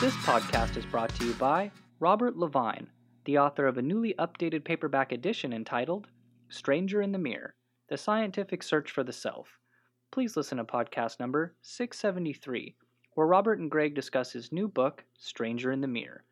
This podcast is brought to you by Robert Levine, the author of a newly updated paperback edition entitled Stranger in the Mirror The Scientific Search for the Self. Please listen to podcast number 673, where Robert and Greg discuss his new book, Stranger in the Mirror.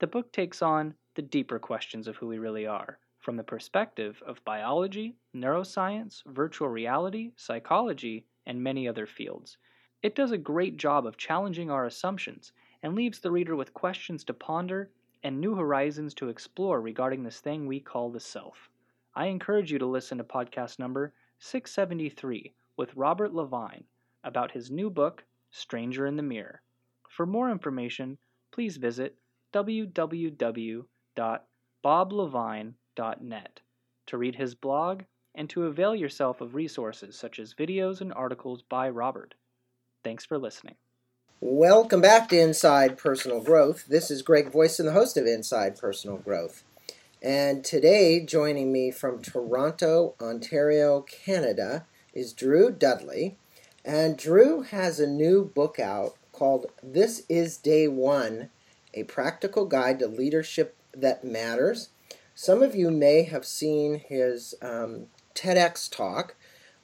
The book takes on the deeper questions of who we really are, from the perspective of biology, neuroscience, virtual reality, psychology, and many other fields. It does a great job of challenging our assumptions and leaves the reader with questions to ponder and new horizons to explore regarding this thing we call the self. I encourage you to listen to podcast number 673 with Robert Levine about his new book, Stranger in the Mirror. For more information, please visit www.boblevine.net to read his blog and to avail yourself of resources such as videos and articles by Robert. Thanks for listening. Welcome back to Inside Personal Growth. This is Greg Voisen, the host of Inside Personal Growth. And today, joining me from Toronto, Ontario, Canada, is Drew Dudley. And Drew has a new book out called This is Day One A Practical Guide to Leadership That Matters. Some of you may have seen his um, TEDx talk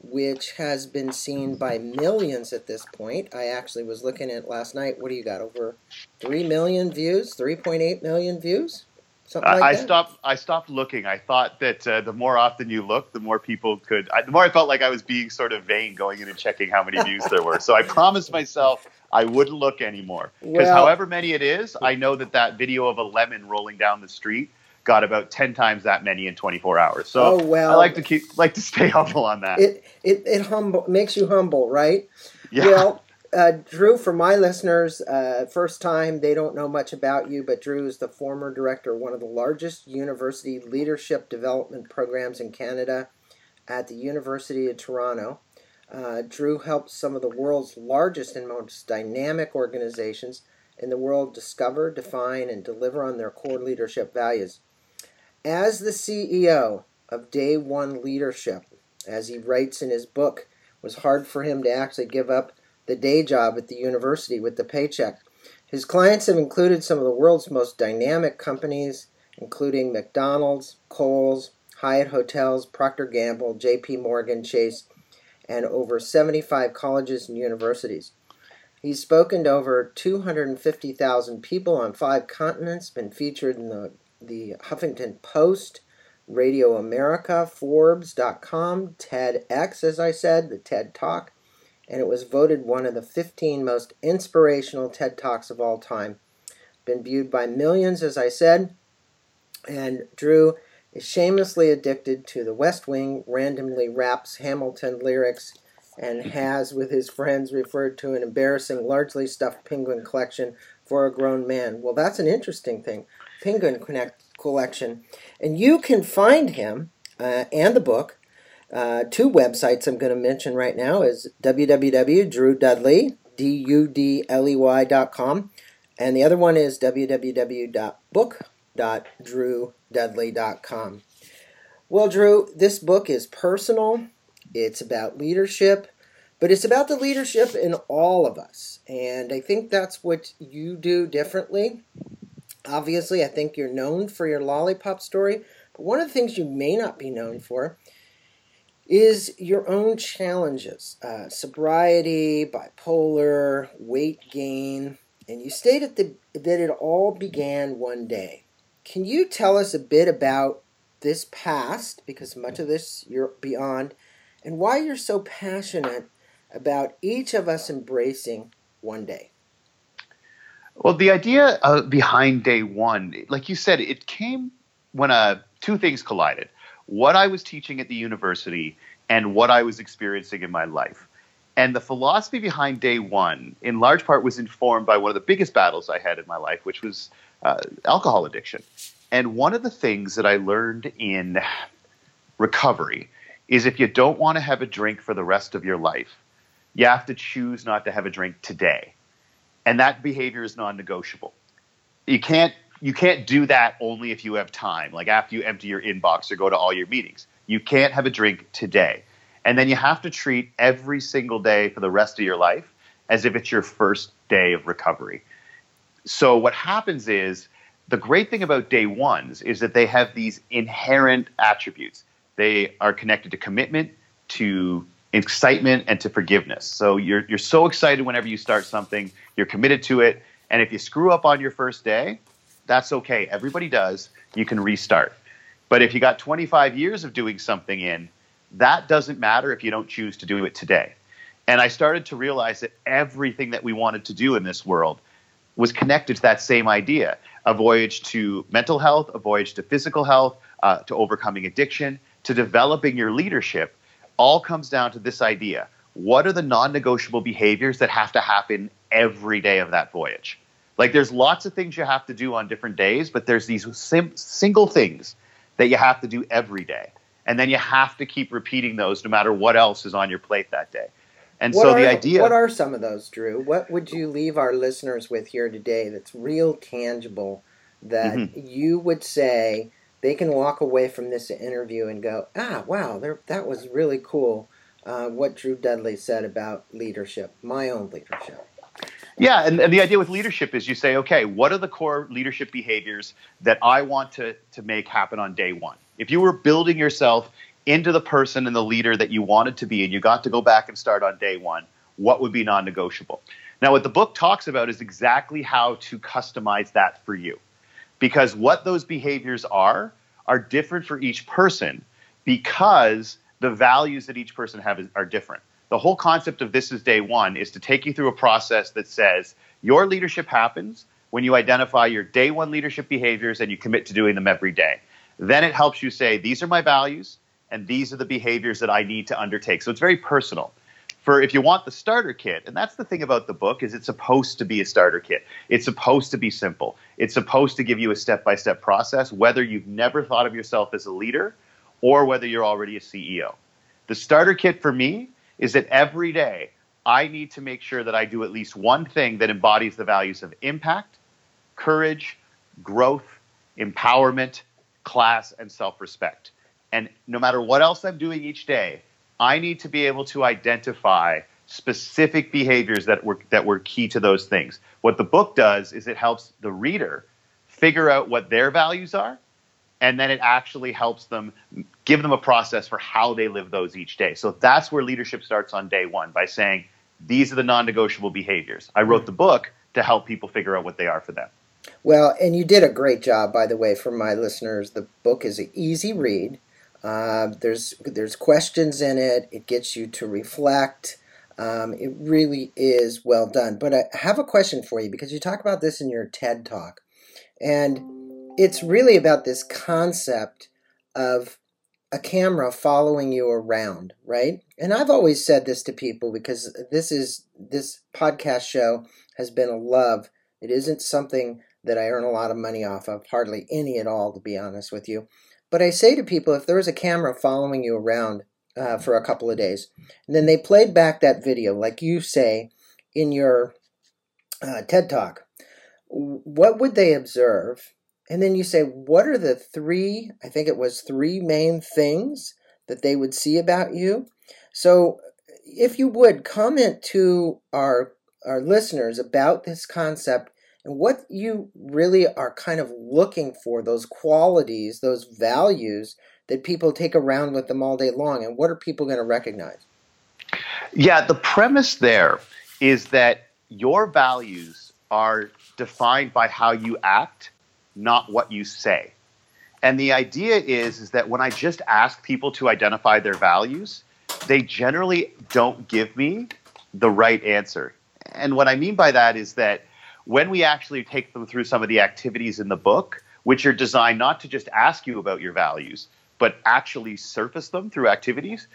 which has been seen by millions at this point. I actually was looking at last night. What do you got? Over three million views, three point eight million views. Something like I stopped. I stopped looking. I thought that uh, the more often you look, the more people could. I, the more I felt like I was being sort of vain going in and checking how many views there were. So I promised myself I wouldn't look anymore because well, however many it is, I know that that video of a lemon rolling down the street got about 10 times that many in 24 hours. So oh, well, I like to keep like to stay humble on that. It it it humble makes you humble, right? Yeah. Well, uh, Drew, for my listeners, uh, first time they don't know much about you, but Drew is the former director of one of the largest university leadership development programs in Canada at the University of Toronto. Uh, Drew helps some of the world's largest and most dynamic organizations in the world discover, define, and deliver on their core leadership values. As the CEO of Day One Leadership, as he writes in his book, was hard for him to actually give up the day job at the university with the paycheck. His clients have included some of the world's most dynamic companies, including McDonald's, Kohl's, Hyatt Hotels, Procter Gamble, J.P. Morgan Chase, and over 75 colleges and universities. He's spoken to over 250,000 people on five continents, been featured in the the Huffington Post, Radio America, Forbes.com, TEDx, as I said, the TED Talk, and it was voted one of the 15 most inspirational TED Talks of all time. Been viewed by millions, as I said, and Drew is shamelessly addicted to the West Wing, randomly raps Hamilton lyrics, and has, with his friends, referred to an embarrassing, largely stuffed penguin collection for a grown man. Well, that's an interesting thing. Penguin Connect collection. And you can find him uh, and the book. Uh, two websites I'm going to mention right now is www.drewdudley, D-U-D-L-E-Y.com, and the other one is www.book.drewdudley.com. Well, Drew, this book is personal. It's about leadership, but it's about the leadership in all of us. And I think that's what you do differently. Obviously, I think you're known for your lollipop story, but one of the things you may not be known for is your own challenges uh, sobriety, bipolar, weight gain. And you stated the, that it all began one day. Can you tell us a bit about this past, because much of this you're beyond, and why you're so passionate about each of us embracing one day? Well, the idea uh, behind day one, like you said, it came when uh, two things collided what I was teaching at the university and what I was experiencing in my life. And the philosophy behind day one, in large part, was informed by one of the biggest battles I had in my life, which was uh, alcohol addiction. And one of the things that I learned in recovery is if you don't want to have a drink for the rest of your life, you have to choose not to have a drink today and that behavior is non-negotiable. You can't you can't do that only if you have time, like after you empty your inbox or go to all your meetings. You can't have a drink today. And then you have to treat every single day for the rest of your life as if it's your first day of recovery. So what happens is the great thing about day ones is that they have these inherent attributes. They are connected to commitment, to excitement, and to forgiveness. So you're you're so excited whenever you start something, you're committed to it, and if you screw up on your first day, that's okay. Everybody does. You can restart. But if you got 25 years of doing something in, that doesn't matter if you don't choose to do it today. And I started to realize that everything that we wanted to do in this world was connected to that same idea a voyage to mental health, a voyage to physical health, uh, to overcoming addiction, to developing your leadership, all comes down to this idea. What are the non negotiable behaviors that have to happen every day of that voyage? Like, there's lots of things you have to do on different days, but there's these sim- single things that you have to do every day. And then you have to keep repeating those no matter what else is on your plate that day. And what so are, the idea. What are some of those, Drew? What would you leave our listeners with here today that's real tangible that mm-hmm. you would say they can walk away from this interview and go, ah, wow, that was really cool uh, what Drew Dudley said about leadership, my own leadership? Yeah, and, and the idea with leadership is you say, okay, what are the core leadership behaviors that I want to, to make happen on day one? If you were building yourself into the person and the leader that you wanted to be and you got to go back and start on day one, what would be non negotiable? Now, what the book talks about is exactly how to customize that for you. Because what those behaviors are, are different for each person because the values that each person have are different. The whole concept of this is day one is to take you through a process that says your leadership happens when you identify your day one leadership behaviors and you commit to doing them every day. Then it helps you say, these are my values and these are the behaviors that I need to undertake. So it's very personal. For if you want the starter kit, and that's the thing about the book is it's supposed to be a starter kit. It's supposed to be simple. It's supposed to give you a step-by-step process whether you've never thought of yourself as a leader or whether you're already a CEO. The starter kit for me is that every day I need to make sure that I do at least one thing that embodies the values of impact, courage, growth, empowerment, class, and self-respect. And no matter what else I'm doing each day, I need to be able to identify specific behaviors that were that were key to those things. What the book does is it helps the reader figure out what their values are and then it actually helps them give them a process for how they live those each day. So that's where leadership starts on day 1 by saying these are the non-negotiable behaviors. I wrote the book to help people figure out what they are for them. Well, and you did a great job, by the way, for my listeners. The book is an easy read. Uh, there's there's questions in it. It gets you to reflect. Um, it really is well done. But I have a question for you because you talk about this in your TED talk, and it's really about this concept of a camera following you around, right? And I've always said this to people because this is this podcast show has been a love. It isn't something that I earn a lot of money off of, hardly any at all, to be honest with you. But I say to people, if there was a camera following you around uh, for a couple of days, and then they played back that video, like you say in your uh, TED Talk, what would they observe? And then you say, what are the three, I think it was three main things that they would see about you? So if you would comment to our our listeners about this concept and what you really are kind of looking for those qualities, those values that people take around with them all day long, and what are people going to recognize? Yeah, the premise there is that your values are defined by how you act, not what you say. And the idea is, is that when I just ask people to identify their values, they generally don't give me the right answer. And what I mean by that is that when we actually take them through some of the activities in the book, which are designed not to just ask you about your values, but actually surface them through activities,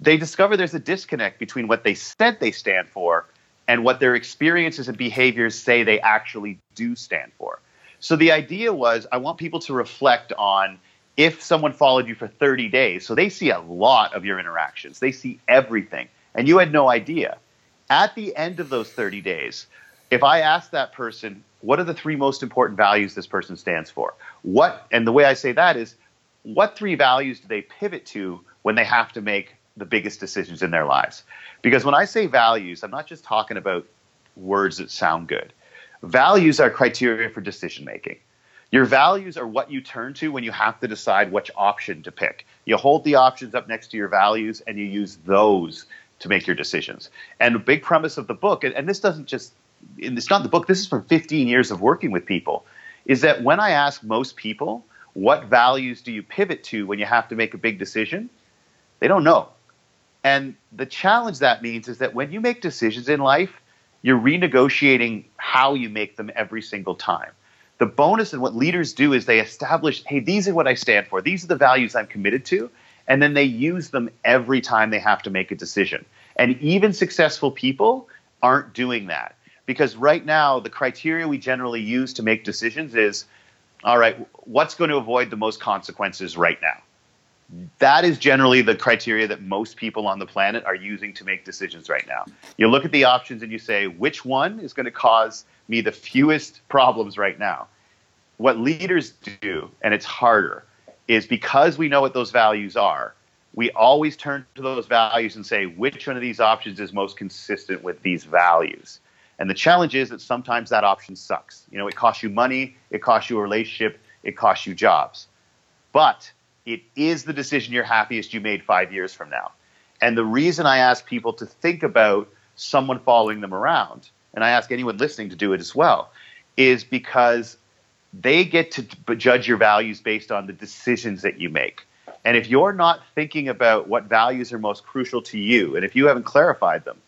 they discover there's a disconnect between what they said they stand for and what their experiences and behaviors say they actually do stand for. So the idea was I want people to reflect on if someone followed you for 30 days, so they see a lot of your interactions, they see everything, and you had no idea. At the end of those 30 days, if I ask that person, what are the three most important values this person stands for? What, and the way I say that is, what three values do they pivot to when they have to make the biggest decisions in their lives? Because when I say values, I'm not just talking about words that sound good. Values are criteria for decision making. Your values are what you turn to when you have to decide which option to pick. You hold the options up next to your values and you use those to make your decisions. And the big premise of the book, and, and this doesn't just, it's not the book, this is from 15 years of working with people, is that when I ask most people, what values do you pivot to when you have to make a big decision? They don't know. And the challenge that means is that when you make decisions in life, you're renegotiating how you make them every single time. The bonus and what leaders do is they establish, hey, these are what I stand for. These are the values I'm committed to. And then they use them every time they have to make a decision. And even successful people aren't doing that. Because right now, the criteria we generally use to make decisions is all right, what's going to avoid the most consequences right now? That is generally the criteria that most people on the planet are using to make decisions right now. You look at the options and you say, which one is going to cause me the fewest problems right now? What leaders do, and it's harder, is because we know what those values are, we always turn to those values and say, which one of these options is most consistent with these values? And the challenge is that sometimes that option sucks. You know, it costs you money, it costs you a relationship, it costs you jobs. But it is the decision you're happiest you made five years from now. And the reason I ask people to think about someone following them around, and I ask anyone listening to do it as well, is because they get to judge your values based on the decisions that you make. And if you're not thinking about what values are most crucial to you, and if you haven't clarified them,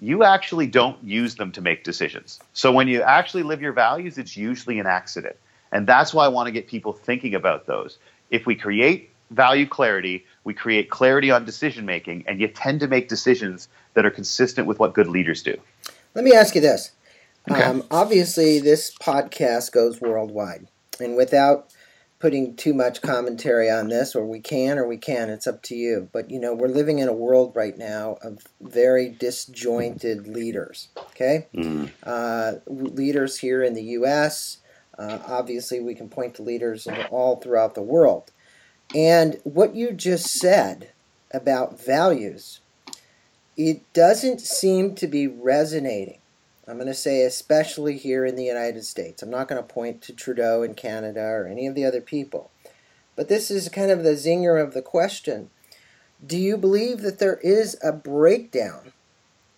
you actually don't use them to make decisions. So when you actually live your values, it's usually an accident. And that's why I want to get people thinking about those. If we create value clarity, we create clarity on decision making, and you tend to make decisions that are consistent with what good leaders do. Let me ask you this. Okay. Um, obviously, this podcast goes worldwide. And without putting too much commentary on this, or we can or we can. It's up to you. But you know, we're living in a world right now of very disjointed leaders. Okay, mm. uh, leaders here in the U.S. Uh, obviously, we can point to leaders all throughout the world. And what you just said about values, it doesn't seem to be resonating I'm going to say especially here in the United States. I'm not going to point to Trudeau in Canada or any of the other people. But this is kind of the zinger of the question. Do you believe that there is a breakdown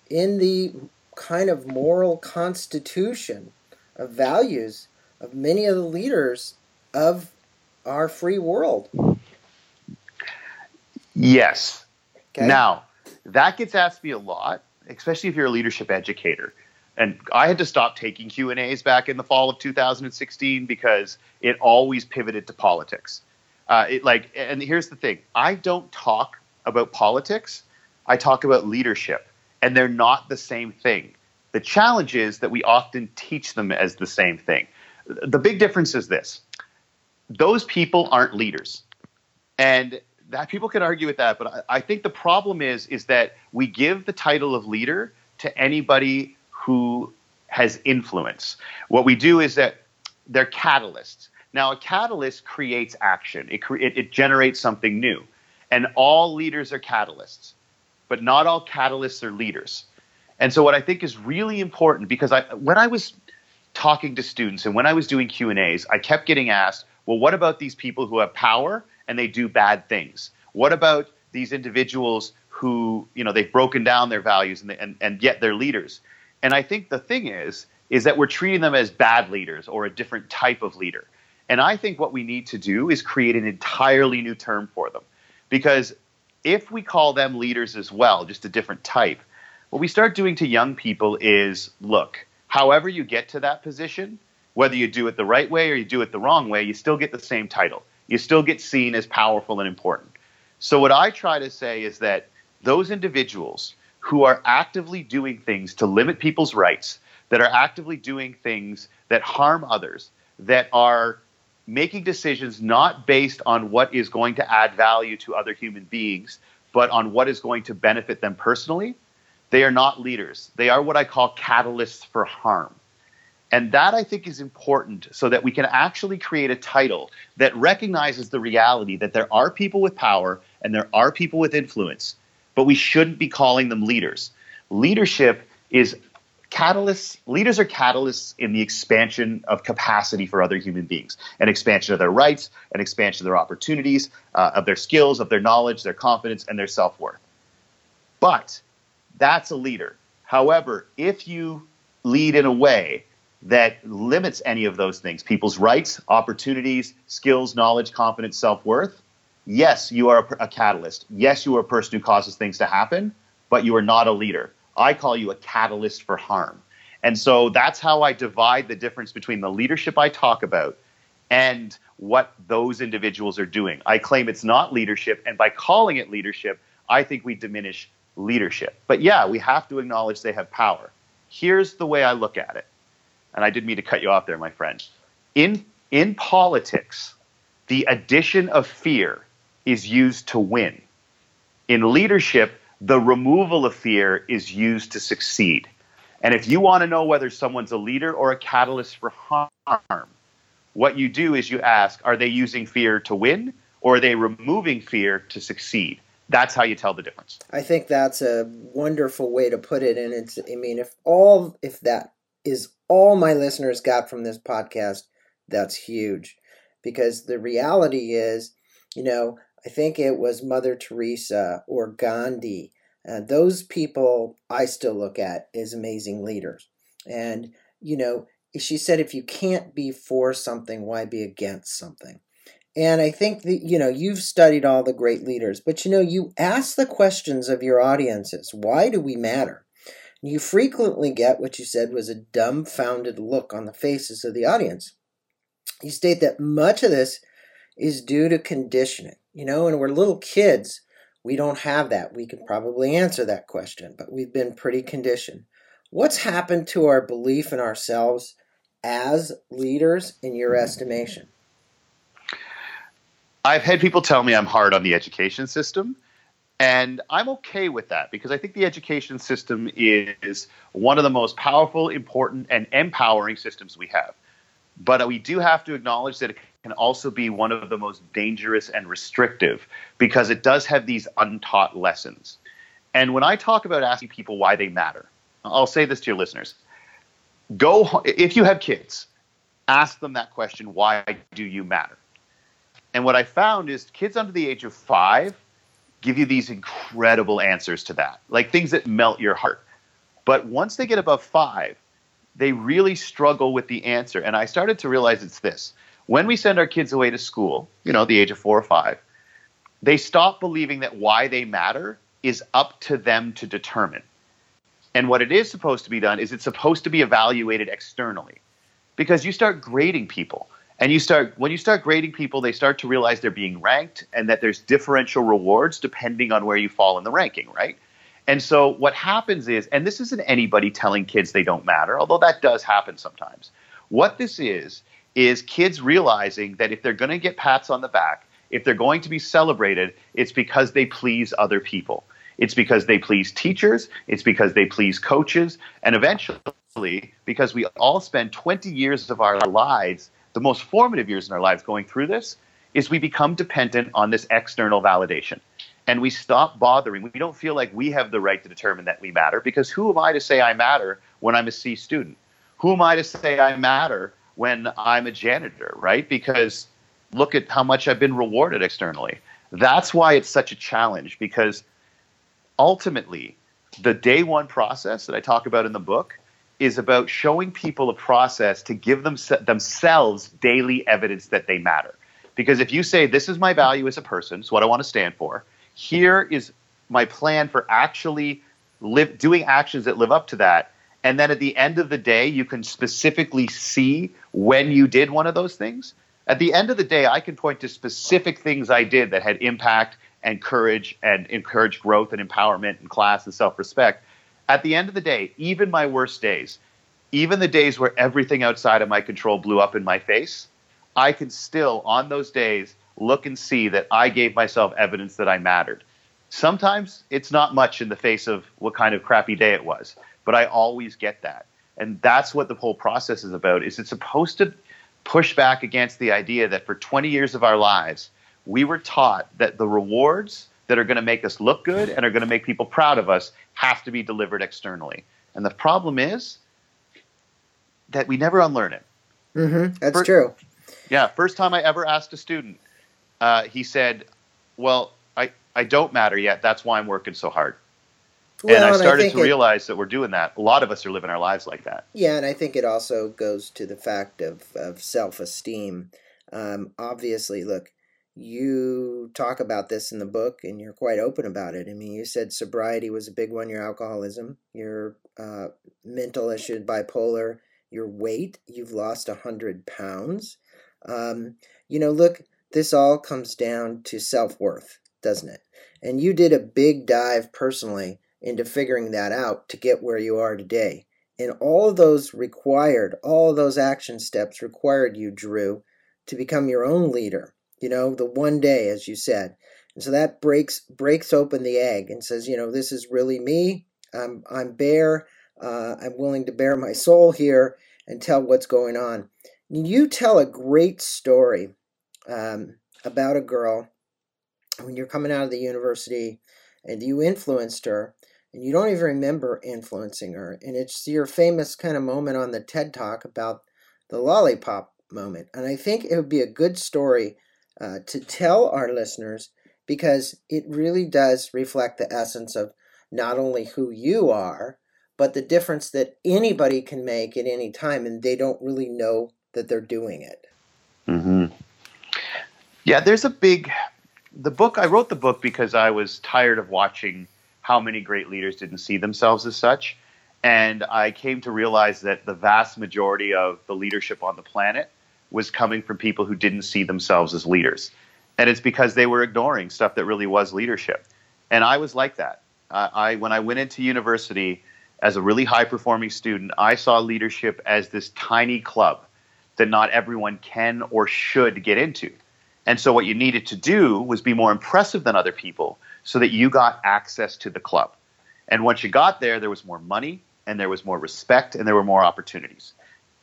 in the kind of moral constitution of values of many of the leaders of our free world? Yes. Okay. Now, that gets asked me a lot, especially if you're a leadership educator and I had to stop taking Q and A's back in the fall of 2016 because it always pivoted to politics. Uh, it like, and here's the thing: I don't talk about politics. I talk about leadership, and they're not the same thing. The challenge is that we often teach them as the same thing. The big difference is this: those people aren't leaders, and that people can argue with that. But I, I think the problem is is that we give the title of leader to anybody who has influence. What we do is that they're catalysts. Now, a catalyst creates action, it, cre- it, it generates something new. And all leaders are catalysts, but not all catalysts are leaders. And so, what I think is really important, because I, when I was talking to students and when I was doing Q and A's, I kept getting asked, "Well, what about these people who have power and they do bad things? What about these individuals who, you know, they've broken down their values and, they, and, and yet they're leaders?" And I think the thing is, is that we're treating them as bad leaders or a different type of leader. And I think what we need to do is create an entirely new term for them. Because if we call them leaders as well, just a different type, what we start doing to young people is look, however you get to that position, whether you do it the right way or you do it the wrong way, you still get the same title. You still get seen as powerful and important. So, what I try to say is that those individuals who are actively doing things to limit people's rights, that are actively doing things that harm others, that are making decisions not based on what is going to add value to other human beings, but on what is going to benefit them personally, they are not leaders. They are what I call catalysts for harm. And that I think is important so that we can actually create a title that recognizes the reality that there are people with power and there are people with influence, but we shouldn't be calling them leaders. Leadership is catalysts leaders are catalysts in the expansion of capacity for other human beings an expansion of their rights an expansion of their opportunities uh, of their skills of their knowledge their confidence and their self-worth but that's a leader however if you lead in a way that limits any of those things people's rights opportunities skills knowledge confidence self-worth yes you are a, a catalyst yes you are a person who causes things to happen but you are not a leader I call you a catalyst for harm. And so that's how I divide the difference between the leadership I talk about and what those individuals are doing. I claim it's not leadership, and by calling it leadership, I think we diminish leadership. But yeah, we have to acknowledge they have power. Here's the way I look at it. And I didn't mean to cut you off there, my friend. In in politics, the addition of fear is used to win. In leadership, the removal of fear is used to succeed. And if you want to know whether someone's a leader or a catalyst for harm, what you do is you ask, are they using fear to win or are they removing fear to succeed? That's how you tell the difference. I think that's a wonderful way to put it. And it's, I mean, if all, if that is all my listeners got from this podcast, that's huge. Because the reality is, you know, I think it was Mother Teresa or Gandhi. Uh, those people I still look at as amazing leaders. And, you know, she said, if you can't be for something, why be against something? And I think that, you know, you've studied all the great leaders, but, you know, you ask the questions of your audiences why do we matter? And you frequently get what you said was a dumbfounded look on the faces of the audience. You state that much of this is due to conditioning. You know, and we're little kids. We don't have that. We could probably answer that question, but we've been pretty conditioned. What's happened to our belief in ourselves as leaders in your estimation? I've had people tell me I'm hard on the education system. And I'm okay with that because I think the education system is one of the most powerful, important, and empowering systems we have. But we do have to acknowledge that it can also be one of the most dangerous and restrictive because it does have these untaught lessons. And when I talk about asking people why they matter, I'll say this to your listeners. Go if you have kids, ask them that question, why do you matter? And what I found is kids under the age of 5 give you these incredible answers to that, like things that melt your heart. But once they get above 5, they really struggle with the answer. And I started to realize it's this when we send our kids away to school, you know, the age of four or five, they stop believing that why they matter is up to them to determine. And what it is supposed to be done is it's supposed to be evaluated externally. Because you start grading people. And you start when you start grading people, they start to realize they're being ranked and that there's differential rewards depending on where you fall in the ranking, right? And so what happens is, and this isn't anybody telling kids they don't matter, although that does happen sometimes. What this is is kids realizing that if they're going to get pats on the back, if they're going to be celebrated, it's because they please other people. It's because they please teachers, it's because they please coaches, and eventually, because we all spend 20 years of our lives, the most formative years in our lives going through this, is we become dependent on this external validation. And we stop bothering. We don't feel like we have the right to determine that we matter because who am I to say I matter when I'm a C student? Who am I to say I matter when I'm a janitor, right? Because look at how much I've been rewarded externally. That's why it's such a challenge because ultimately, the day one process that I talk about in the book is about showing people a process to give them themselves daily evidence that they matter. Because if you say, This is my value as a person, it's what I want to stand for, here is my plan for actually doing actions that live up to that, and then at the end of the day, you can specifically see when you did one of those things. At the end of the day, I can point to specific things I did that had impact and courage and encouraged growth and empowerment and class and self respect. At the end of the day, even my worst days, even the days where everything outside of my control blew up in my face, I can still, on those days, look and see that I gave myself evidence that I mattered. Sometimes it's not much in the face of what kind of crappy day it was but I always get that And that's what the whole process is about. Is it's supposed to push back against the idea that for 20 years of our lives, we were taught that the rewards that are going to make us look good and are going to make people proud of us have to be delivered externally. And the problem is that we never unlearn it. Mm-hmm. That's first, true. Yeah. First time I ever asked a student, uh, he said, Well, I, I don't matter yet. That's why I'm working so hard. Well, and I started and I to realize that we're doing that. A lot of us are living our lives like that. Yeah, and I think it also goes to the fact of, of self esteem. Um, obviously, look, you talk about this in the book and you're quite open about it. I mean, you said sobriety was a big one, your alcoholism, your uh, mental issue, bipolar, your weight, you've lost 100 pounds. Um, you know, look, this all comes down to self worth, doesn't it? And you did a big dive personally into figuring that out to get where you are today. And all of those required, all of those action steps required you, Drew, to become your own leader. You know, the one day, as you said. And so that breaks breaks open the egg and says, you know, this is really me. I'm I'm bare. Uh, I'm willing to bare my soul here and tell what's going on. You tell a great story um, about a girl when you're coming out of the university and you influenced her and you don't even remember influencing her. And it's your famous kind of moment on the TED Talk about the lollipop moment. And I think it would be a good story uh, to tell our listeners because it really does reflect the essence of not only who you are, but the difference that anybody can make at any time, and they don't really know that they're doing it. Mm-hmm. Yeah, there's a big. The book I wrote the book because I was tired of watching how many great leaders didn't see themselves as such, and I came to realize that the vast majority of the leadership on the planet was coming from people who didn't see themselves as leaders, and it's because they were ignoring stuff that really was leadership, and I was like that. I when I went into university as a really high performing student, I saw leadership as this tiny club that not everyone can or should get into. And so what you needed to do was be more impressive than other people so that you got access to the club. And once you got there, there was more money and there was more respect and there were more opportunities.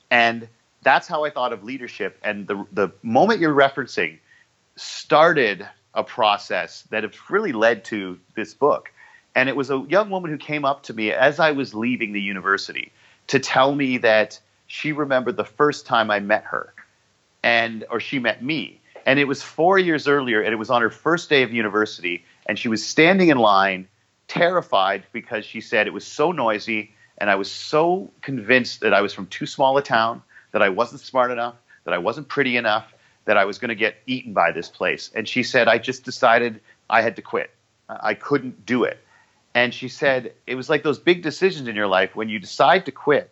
And that's how I thought of leadership. And the, the moment you're referencing started a process that has really led to this book. And it was a young woman who came up to me as I was leaving the university to tell me that she remembered the first time I met her, and or she met me. And it was four years earlier, and it was on her first day of university, and she was standing in line, terrified because she said it was so noisy, and I was so convinced that I was from too small a town, that I wasn't smart enough, that I wasn't pretty enough, that I was going to get eaten by this place. And she said, I just decided I had to quit. I couldn't do it. And she said, it was like those big decisions in your life when you decide to quit,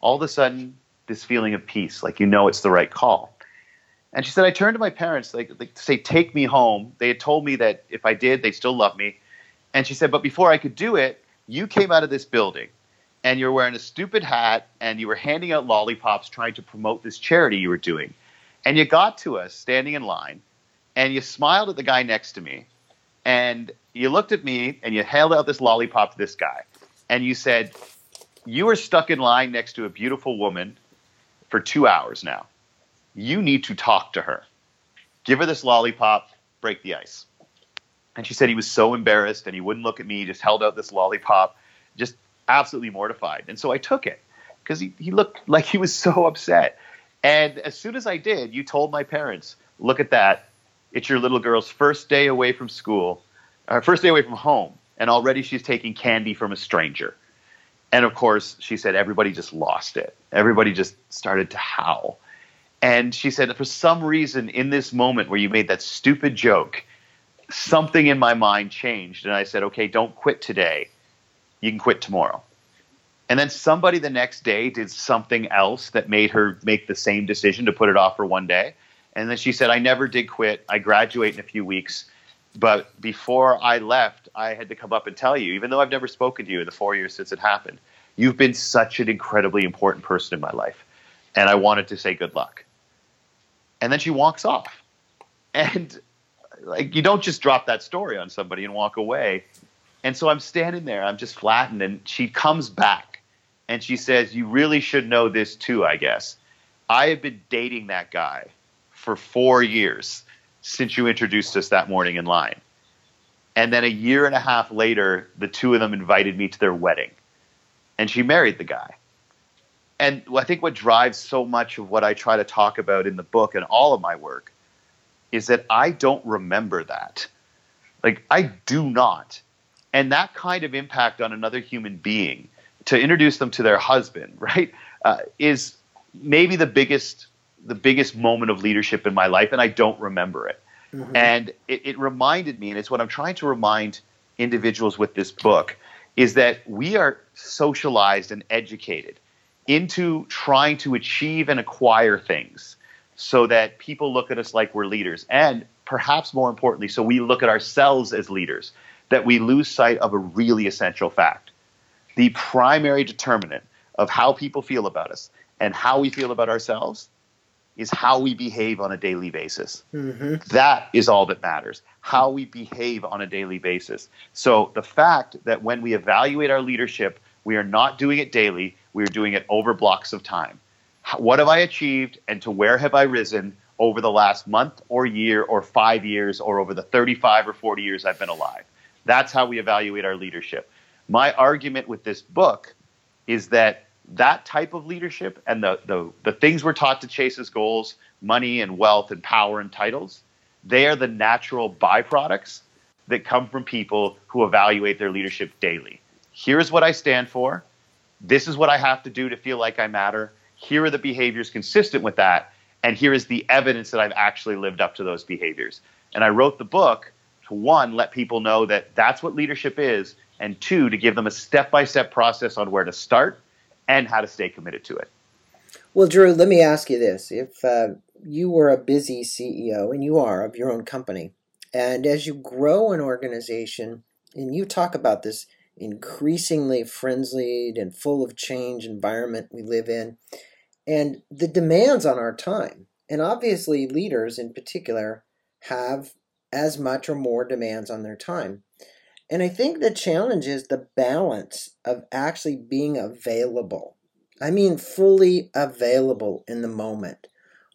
all of a sudden, this feeling of peace, like you know it's the right call. And she said, I turned to my parents, like, like to say, take me home. They had told me that if I did, they'd still love me. And she said, but before I could do it, you came out of this building and you're wearing a stupid hat and you were handing out lollipops trying to promote this charity you were doing. And you got to us standing in line and you smiled at the guy next to me and you looked at me and you held out this lollipop to this guy, and you said, You are stuck in line next to a beautiful woman for two hours now. You need to talk to her. Give her this lollipop, break the ice. And she said he was so embarrassed and he wouldn't look at me, he just held out this lollipop, just absolutely mortified. And so I took it because he, he looked like he was so upset. And as soon as I did, you told my parents, Look at that. It's your little girl's first day away from school, her first day away from home, and already she's taking candy from a stranger. And of course, she said everybody just lost it. Everybody just started to howl. And she said, for some reason, in this moment where you made that stupid joke, something in my mind changed. And I said, okay, don't quit today. You can quit tomorrow. And then somebody the next day did something else that made her make the same decision to put it off for one day. And then she said, I never did quit. I graduate in a few weeks. But before I left, I had to come up and tell you, even though I've never spoken to you in the four years since it happened, you've been such an incredibly important person in my life. And I wanted to say good luck. And then she walks off. And like you don't just drop that story on somebody and walk away. And so I'm standing there, I'm just flattened, and she comes back And she says, You really should know this too, I guess. I have been dating that guy for four years since you introduced us that morning in line. And then a year and a half later, the two of them invited me to their wedding. And she married the guy. And I think what drives so much of what I try to talk about in the book and all of my work is that I don't remember that. Like, I do not. And that kind of impact on another human being to introduce them to their husband, right, uh, is maybe the biggest the biggest moment of leadership in my life, and I don't remember it. Mm-hmm. And it, it reminded me, and it's what I'm trying to remind individuals with this book, is that we are socialized and educated into trying to achieve and acquire things so that people look at us like we're leaders. And perhaps more importantly, so we look at ourselves as leaders, that we lose sight of a really essential fact. The primary determinant of how people feel about us and how we feel about ourselves is how we behave on a daily basis. Mm-hmm. That is all that matters. How we behave on a daily basis. So the fact that when we evaluate our leadership, we are not doing it daily, we are doing it over blocks of time. What have I achieved and to where have I risen over the last month or year or five years or over the 35 or 40 years I've been alive? That's how we evaluate our leadership. My argument with this book is that that type of leadership and the, the, the things we're taught to chase as goals, money and wealth and power and titles, they are the natural byproducts that come from people who evaluate their leadership daily. Here's what I stand for. This is what I have to do to feel like I matter. Here are the behaviors consistent with that. And here is the evidence that I've actually lived up to those behaviors. And I wrote the book to one, let people know that that's what leadership is, and two, to give them a step by step process on where to start and how to stay committed to it. Well, Drew, let me ask you this. If uh, you were a busy CEO, and you are of your own company, and as you grow an organization, and you talk about this increasingly frenzied and full of change environment we live in, and the demands on our time, and obviously leaders in particular have as much or more demands on their time. And I think the challenge is the balance of actually being available. I mean, fully available in the moment.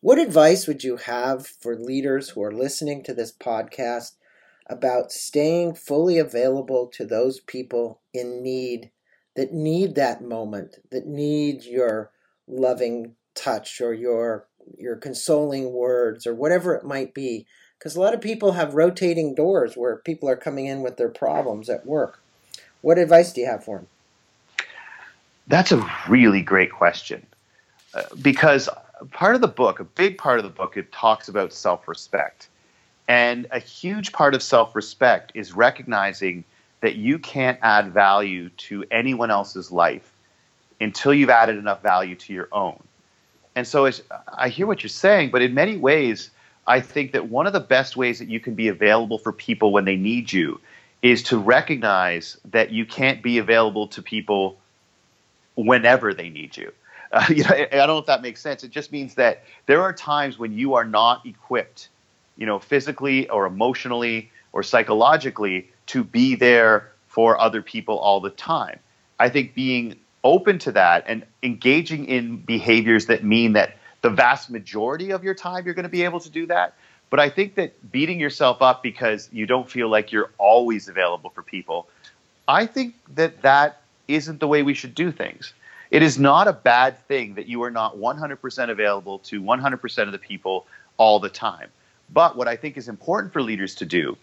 What advice would you have for leaders who are listening to this podcast about staying fully available to those people in need that need that moment, that need your loving touch or your your consoling words or whatever it might be because a lot of people have rotating doors where people are coming in with their problems at work. What advice do you have for them? That's a really great question. Uh, because part of the book, a big part of the book, it talks about self respect. And a huge part of self respect is recognizing that you can't add value to anyone else's life until you've added enough value to your own. And so I hear what you're saying, but in many ways, I think that one of the best ways that you can be available for people when they need you is to recognize that you can't be available to people whenever they need you. Uh, you know, I, I don't know if that makes sense. It just means that there are times when you are not equipped, you know, physically or emotionally or psychologically to be there for other people all the time. I think being open to that and engaging in behaviors that mean that the vast majority of your time you're going to be able to do that. But I think that beating yourself up because you don't feel like you're always available for people, I think that that isn't the way we should do things. It is not a bad thing that you are not 100% available to 100% of the people all the time. But what I think is important for leaders to do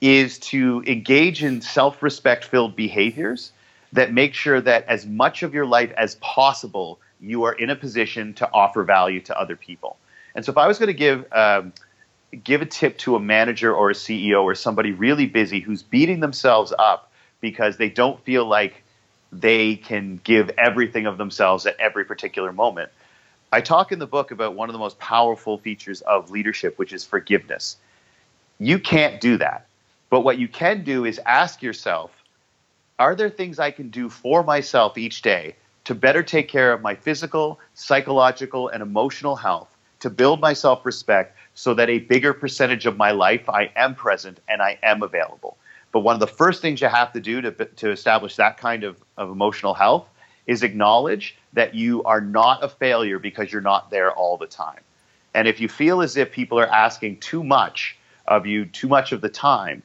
is to engage in self respect filled behaviors that make sure that as much of your life as possible you are in a position to offer value to other people. And so, if I was going to give um, give a tip to a manager or a CEO or somebody really busy who's beating themselves up because they don't feel like they can give everything of themselves at every particular moment, I talk in the book about one of the most powerful features of leadership, which is forgiveness. You can't do that. But what you can do is ask yourself, are there things I can do for myself each day to better take care of my physical, psychological, and emotional health, to build my self respect so that a bigger percentage of my life I am present and I am available. But one of the first things you have to do to, to establish that kind of, of emotional health is acknowledge that you are not a failure because you're not there all the time. And if you feel as if people are asking too much of you too much of the time,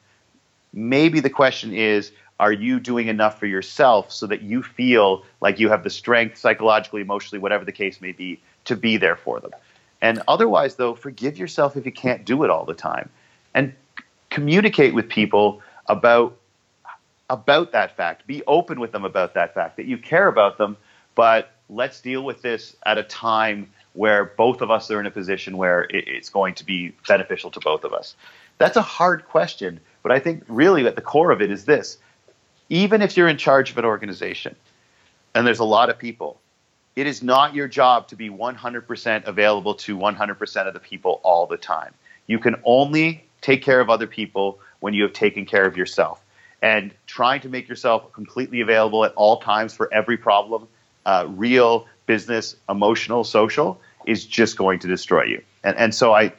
maybe the question is are you doing enough for yourself so that you feel like you have the strength psychologically, emotionally, whatever the case may be, to be there for them? And otherwise, though, forgive yourself if you can't do it all the time. And communicate with people about about that fact. Be open with them about that fact that you care about them, but let's deal with this at a time where both of us are in a position where it's going to be beneficial to both of us. That's a hard question, but I think really at the core of it is this. Even if you're in charge of an organization and there's a lot of people, it is not your job to be 100% available to 100% of the people all the time. You can only take care of other people when you have taken care of yourself. And trying to make yourself completely available at all times for every problem, uh, real, business, emotional, social, is just going to destroy you. And, and so I,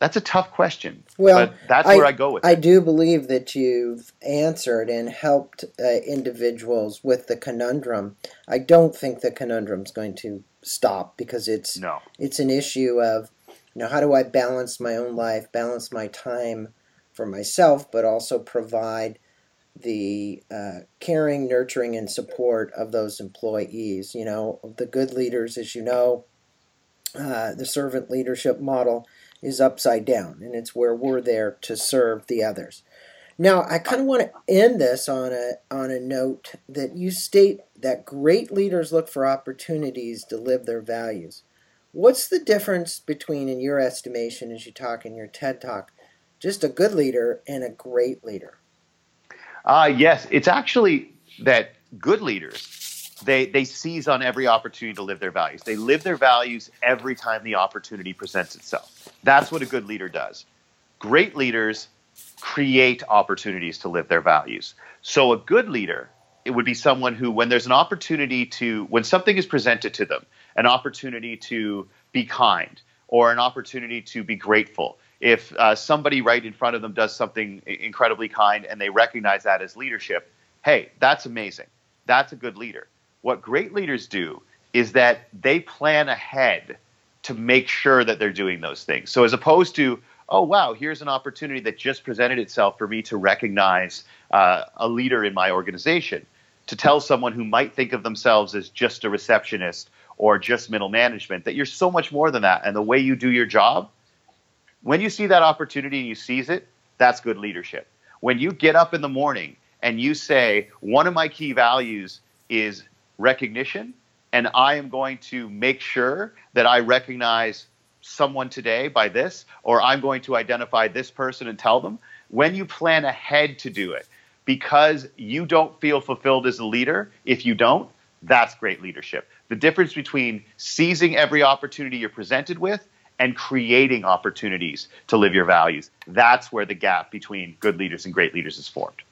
that's a tough question. Well, but that's I, where I go with I it. do believe that you've answered and helped uh, individuals with the conundrum. I don't think the conundrum is going to stop because it's no. it's an issue of you know how do I balance my own life, balance my time for myself, but also provide the uh, caring, nurturing, and support of those employees. You know, the good leaders, as you know, uh, the servant leadership model is upside down, and it's where we're there to serve the others. Now, I kind of want to end this on a on a note that you state that great leaders look for opportunities to live their values. What's the difference between, in your estimation, as you talk in your TED talk, just a good leader and a great leader? Uh, yes, it's actually that good leaders they they seize on every opportunity to live their values. They live their values every time the opportunity presents itself. That's what a good leader does. Great leaders create opportunities to live their values. So a good leader, it would be someone who when there's an opportunity to when something is presented to them, an opportunity to be kind or an opportunity to be grateful. If uh, somebody right in front of them does something incredibly kind and they recognize that as leadership, hey, that's amazing. That's a good leader what great leaders do is that they plan ahead to make sure that they're doing those things. So as opposed to, oh, wow, here's an opportunity that just presented itself for me to recognize uh, a leader in my organization, to tell someone who might think of themselves as just a receptionist or just middle management that you're so much more than that. And the way you do your job, when you see that opportunity and you seize it, that's good leadership. When you get up in the morning and you say, one of my key values is recognition, and I am going to make sure that I recognize someone today by this, or I'm going to identify this person and tell them. When you plan ahead to do it, because you don't feel fulfilled as a leader, if you don't, that's great leadership. The difference between seizing every opportunity you're presented with and creating opportunities to live your values. That's where the gap between good leaders and great leaders is formed.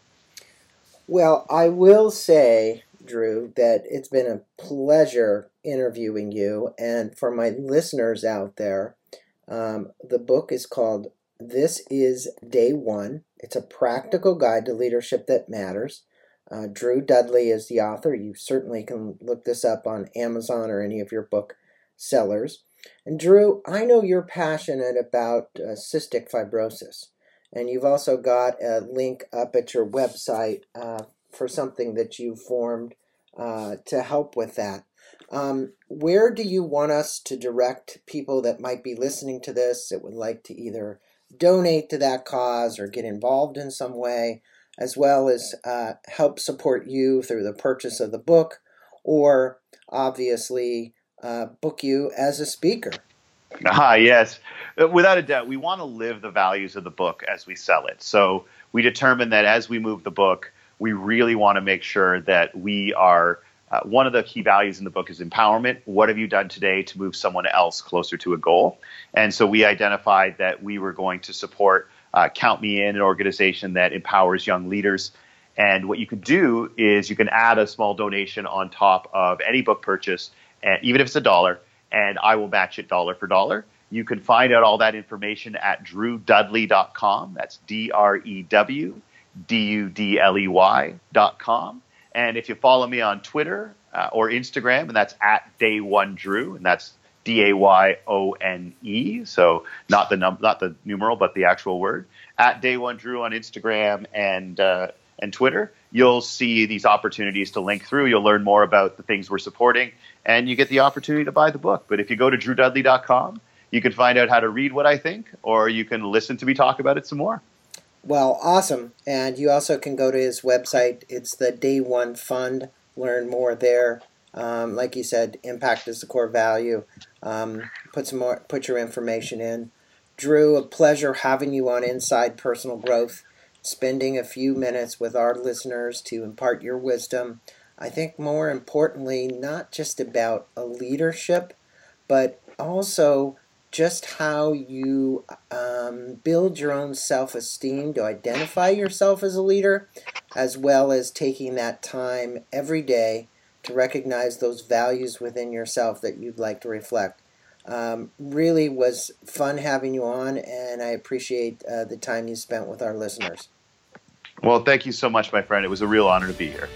Well, I will say Drew, that it's been a pleasure interviewing you. And for my listeners out there, um, the book is called This is Day One. It's a practical guide to leadership that matters. Uh, Drew Dudley is the author. You certainly can look this up on Amazon or any of your book sellers. And Drew, I know you're passionate about uh, cystic fibrosis, and you've also got a link up at your website uh, for something that you formed uh, to help with that. Um, where do you want us to direct people that might be listening to this that would like to either donate to that cause or get involved in some way, as well as uh, help support you through the purchase of the book or obviously uh, book you as a speaker? Ah, yes. Uh, without a doubt, we want to live the values of the book as we sell it. So we determine that as we move the book, we really want to make sure that we are. Uh, one of the key values in the book is empowerment. What have you done today to move someone else closer to a goal? And so we identified that we were going to support uh, Count Me In, an organization that empowers young leaders. And what you could do is you can add a small donation on top of any book purchase, and even if it's a dollar, and I will match it dollar for dollar. You can find out all that information at drewdudley.com. That's D R E W D U D L E Y dot com. And if you follow me on Twitter, uh, or Instagram, and that's at Day One Drew, and that's D A Y O N E. So not the num- not the numeral, but the actual word at Day One Drew on Instagram and uh, and Twitter. You'll see these opportunities to link through. You'll learn more about the things we're supporting, and you get the opportunity to buy the book. But if you go to drewdudley.com, you can find out how to read what I think, or you can listen to me talk about it some more. Well, awesome. And you also can go to his website. It's the Day One Fund. Learn more there. Um, like you said, impact is the core value. Um, put some more, put your information in. Drew, a pleasure having you on Inside Personal Growth, spending a few minutes with our listeners to impart your wisdom. I think more importantly, not just about a leadership, but also just how you um, build your own self esteem to identify yourself as a leader, as well as taking that time every day to recognize those values within yourself that you'd like to reflect. Um, really was fun having you on, and I appreciate uh, the time you spent with our listeners. Well, thank you so much, my friend. It was a real honor to be here.